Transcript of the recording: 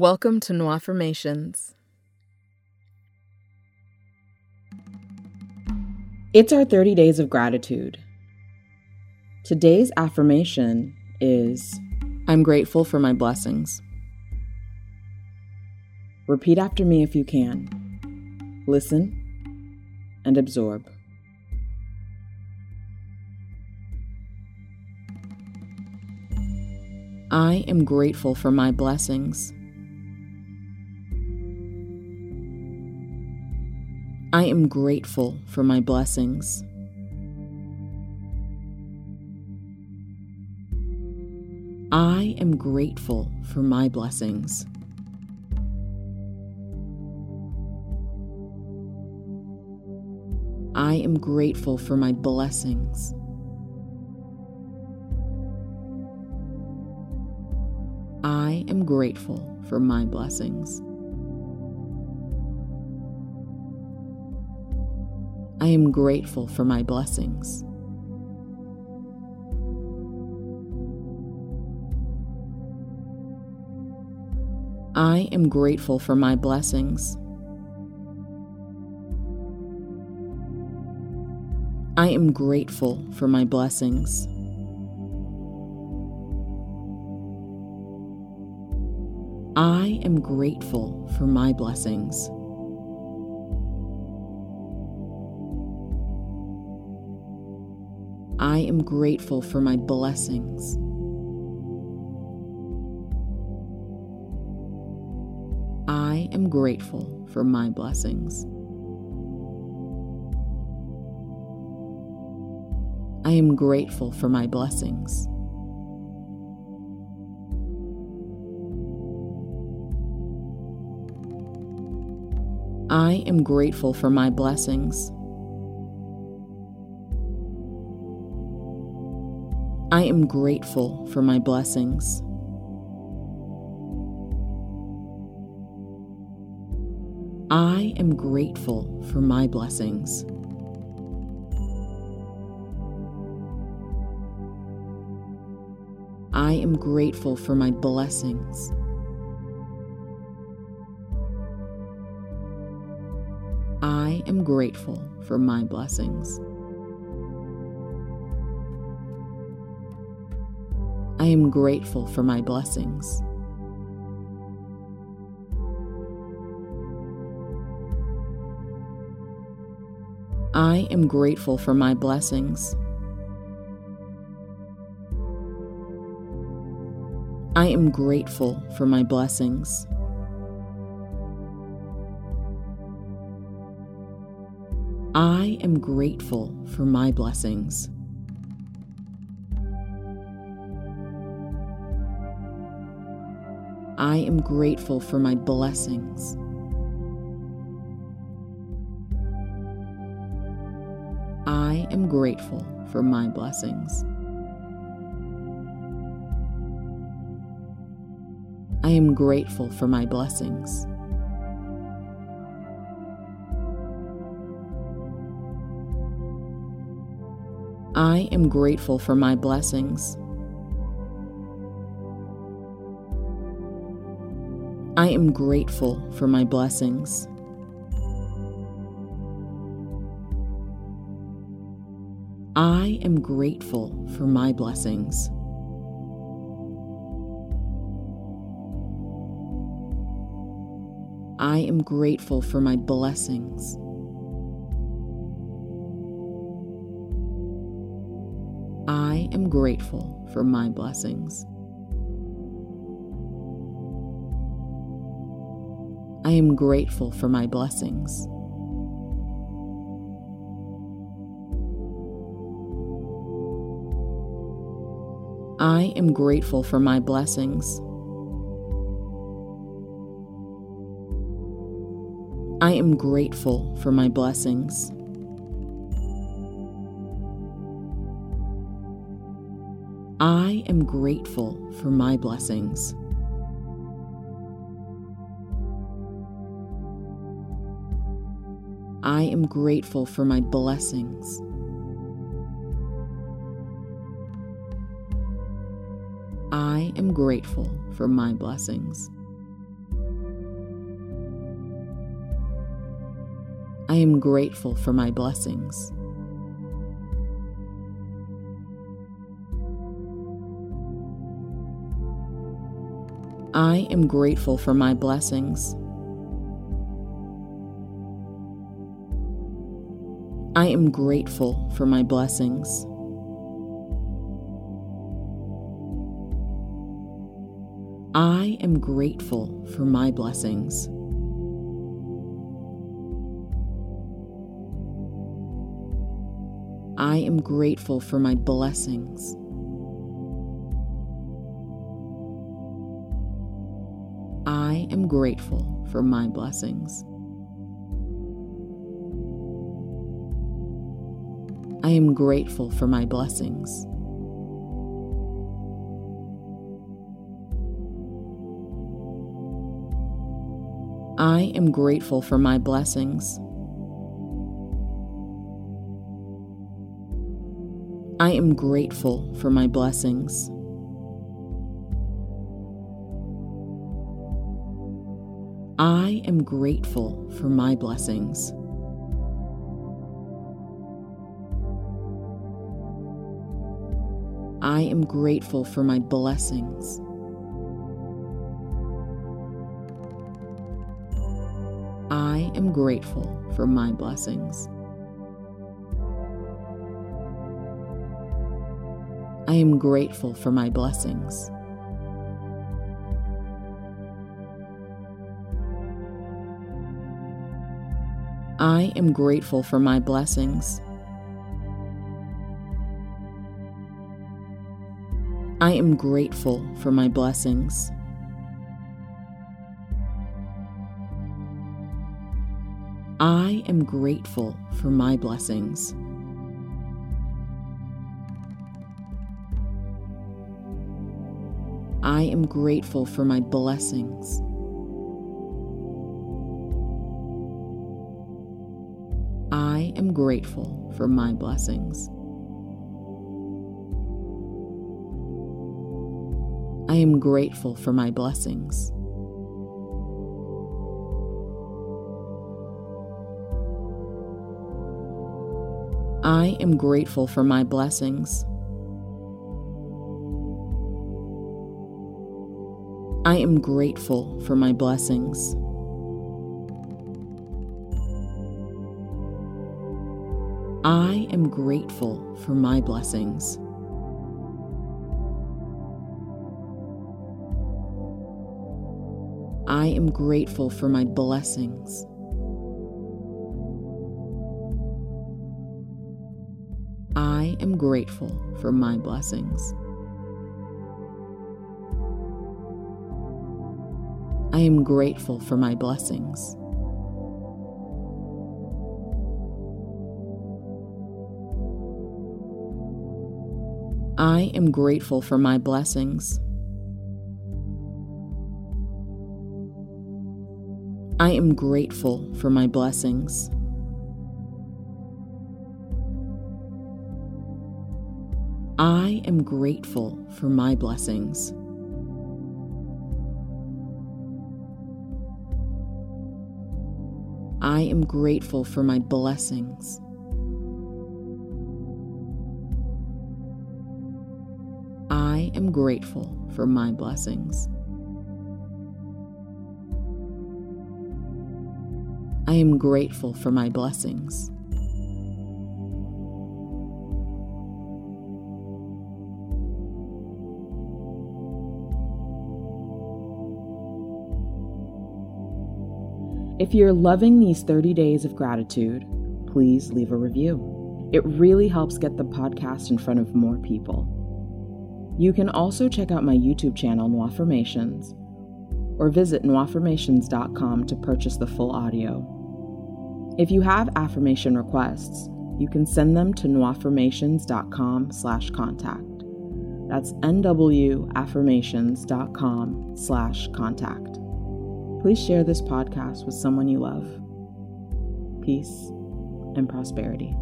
Welcome to No Affirmations. It's our 30 days of gratitude. Today's affirmation is I'm grateful for my blessings. Repeat after me if you can. Listen and absorb. I am grateful for my blessings. I am grateful for my blessings. I am grateful for my blessings. I am grateful for my blessings. I am grateful for my blessings. I am grateful for my blessings. I am grateful for my blessings. I am grateful for my blessings. I am grateful for my blessings. I am grateful for my blessings. I am grateful for my blessings. I am grateful for my blessings. I am grateful for my blessings. I am grateful for my blessings. I am grateful for my blessings. I am grateful for my blessings. I am grateful for my blessings. I am grateful for my blessings. I am grateful for my blessings. I am grateful for my blessings. I am grateful for my blessings. I am grateful for my blessings. I am grateful for my blessings. I am grateful for my blessings. I am grateful for my blessings. I am grateful for my blessings. I am grateful for my blessings. I am grateful for my blessings. I am grateful for my blessings. I am grateful for my blessings. I am grateful for my blessings. I am grateful for my blessings. I am grateful for my blessings. I am grateful for my blessings. I am grateful for my blessings. I am grateful for my blessings. I am grateful for my blessings. I am grateful for my blessings. I am grateful for my blessings. I am grateful for my blessings. I am grateful for my blessings. I am grateful for my blessings. I am grateful for my blessings. I am grateful for my blessings. I am grateful for my blessings. I am grateful for my blessings. I am grateful for my blessings. I am grateful for my blessings. I am grateful for my blessings. I am grateful for my blessings. I am grateful for my blessings. I am grateful for my blessings. I am grateful for my blessings. I am grateful for my blessings. I am grateful for my blessings. I am grateful for my blessings. I am grateful for my blessings. I am grateful for my blessings. I am grateful for my blessings. I am grateful for my blessings. I am grateful for my blessings. I am grateful for my blessings. I am grateful for my blessings. I am grateful for my blessings. I am grateful for my blessings. I am grateful for my blessings. If you're loving these 30 days of gratitude, please leave a review. It really helps get the podcast in front of more people. You can also check out my YouTube channel, Noirformations, or visit noirformations.com to purchase the full audio. If you have affirmation requests, you can send them to noirformations.com slash contact. That's nwaffirmations.com slash contact. Please share this podcast with someone you love. Peace and prosperity.